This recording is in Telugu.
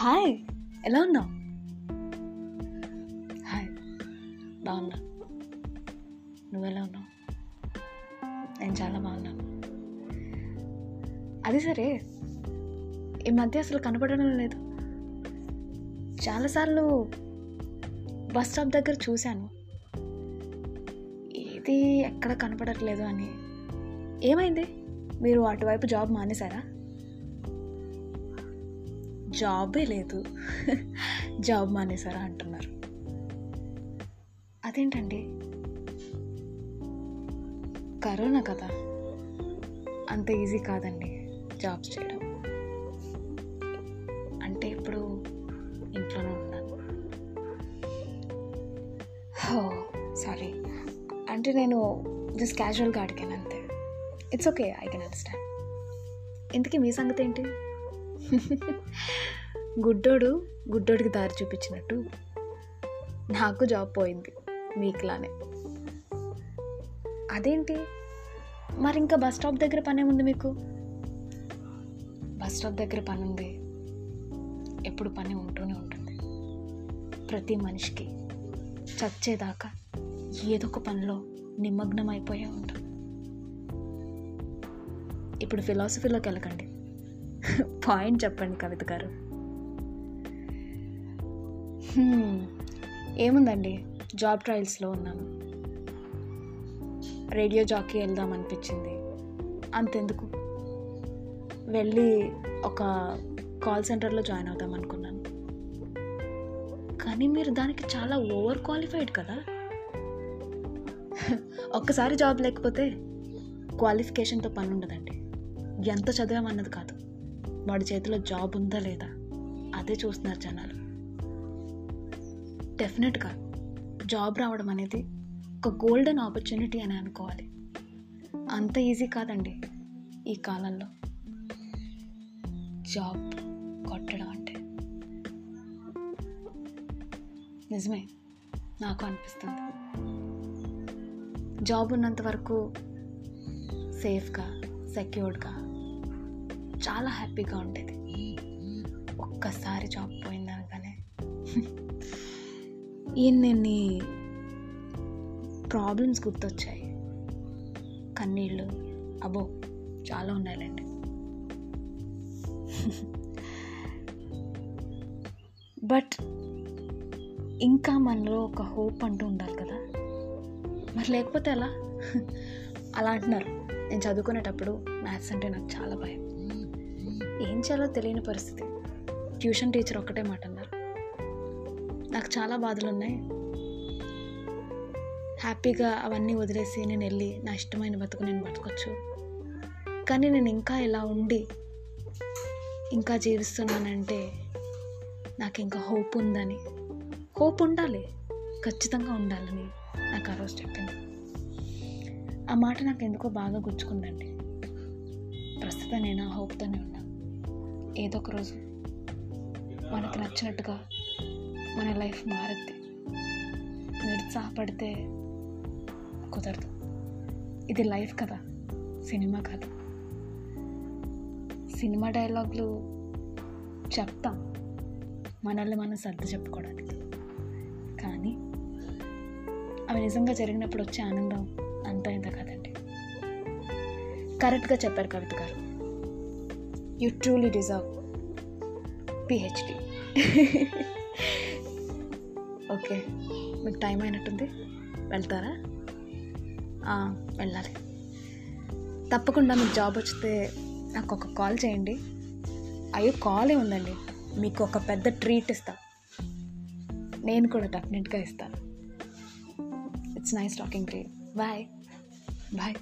హాయ్. ఎలా ఉన్నావు? హాయ్. బాగున్నా. నువ్వు ఎలా ఉన్నావు? నేను చాలా బాగున్నాను అది సరే. ఈ మధ్య అసలు కనపడడం లేదు. చాలాసార్లు బస్ స్టాప్ దగ్గర చూశాను. ఏది ఎక్కడ కనపడట్లేదు అని. ఏమైంది? మీరు అటువైపు జాబ్ మానేశారా? జాబే లేదు. జాబ్ మానేసారా అంటున్నారు. అదేంటండి? కరోనా కదా. అంత ఈజీ కాదండి జాబ్స్ చేయడం. అంటే ఇప్పుడు ఇంట్లోనే ఉన్నాను. హో సారీ. అంటే నేను జస్ట్ క్యాజువల్గా అడిగాను అంతే. It's okay I can understand ఇంతకీ మీ సంగతి ఏంటి? గుడ్డోడు గుడ్డోడికి దారి చూపించినట్టు నాకు జాబ్ పోయింది మీకులానే. అదేంటి? మరి ఇంకా బస్ స్టాప్ దగ్గర పని ఉంది మీకు? బస్ స్టాప్ దగ్గర పని ఉంది. ఎప్పుడు పని ఉంటూనే ఉంటుంది. ప్రతి మనిషికి చచ్చేదాకా ఏదో ఒక పనిలో నిమగ్నం అయిపోయే ఉంటుంది ఇప్పుడు ఫిలాసఫీలోకి వెళ్ళకండి. పాయింట్ చెప్పండి కవిత గారు. ఏముందండి? జాబ్ ట్రయల్స్లో ఉన్నాను. రేడియో జాకీ వెళ్దాం అనిపించింది. అంతెందుకు? వెళ్ళి ఒక కాల్ సెంటర్లో జాయిన్ అవుదాం అనుకున్నాను. కానీ మీరు దానికి చాలా ఓవర్ క్వాలిఫైడ్ కదా? ఒక్కసారి జాబ్ లేకపోతే క్వాలిఫికేషన్తో పని ఉండదండి ఎంత చదివామన్నది కాదు. వాడి చేతిలో జాబ్ ఉందా లేదా? అదే చూస్తున్నారు జనాలు. డెఫినెట్గా జాబ్ రావడం అనేది ఒక గోల్డెన్ ఆపర్చునిటీ అని అనుకోవాలి. అంత ఈజీ కాదండి ఈ కాలంలో. జాబ్ కొట్టడం అంటే. నిజమే నాకు అనిపిస్తుంది. జాబ్ ఉన్నంత వరకు సేఫ్గా సెక్యూర్డ్గా చాలా హ్యాపీగా ఉండేది. ఒక్కసారి జాబ్ పోయిందనగానే. ఎన్ని ప్రాబ్లమ్స్ గుర్తొచ్చాయి. కన్నీళ్ళు అబో చాలా ఉన్నాయిలేండి. బట్ ఇంకా మనలో ఒక హోప్ అంటూ ఉండాలి కదా. మరి లేకపోతే ఎలా? అలా అంటున్నారు. నేను చదువుకునేటప్పుడు మ్యాథ్స్ అంటే నాకు చాలా భయం. ఏం చేయాలో తెలియని పరిస్థితి. ట్యూషన్ టీచర్ ఒక్కటే మాట అన్నారు. నాకు చాలా బాధలు ఉన్నాయి హ్యాపీగా అవన్నీ వదిలేసి నేను వెళ్ళి నా ఇష్టమైన బతుకు నేను బతకొచ్చు. కానీ నేను ఇంకా ఇలా ఉండి ఇంకా జీవిస్తున్నానంటే నాకు ఇంకా హోప్ ఉందని. హోప్ ఉండాలి. ఖచ్చితంగా ఉండాలని నాకు ఆ రోజు చెప్పింది. ఆ మాట నాకు ఎందుకో బాగా గుచ్చుకుందండి. ప్రస్తుతం నేను ఆ హోప్తోనే ఉన్నాను ఏదో ఒక రోజు మనకు నచ్చినట్టుగా మన లైఫ్ మారుద్ది నిరుత్సాహపడితే కుదరదు. ఇది లైఫ్ కదా సినిమా కాదు సినిమా డైలాగులు చెప్తాం మనల్ని మనం సర్ది చెప్పుకోవడానికి. కానీ అవి నిజంగా జరిగినప్పుడు వచ్చే ఆనందం అంతా ఇంత కదండి. కరెక్ట్గా చెప్పారు కవిత గారు. You truly deserve PhD okay మీకు టైం అయినట్టుంది. వెళ్తారా? వెళ్ళాలి. తప్పకుండా మీకు జాబ్ వచ్చితే నాకు ఒక కాల్ చేయండి. అయ్యో కాలే ఉందండి. మీకు ఒక పెద్ద ట్రీట్ ఇస్తా. నేను కూడా డెఫినెట్గా ఇస్తాను. It's nice talking tree bye bye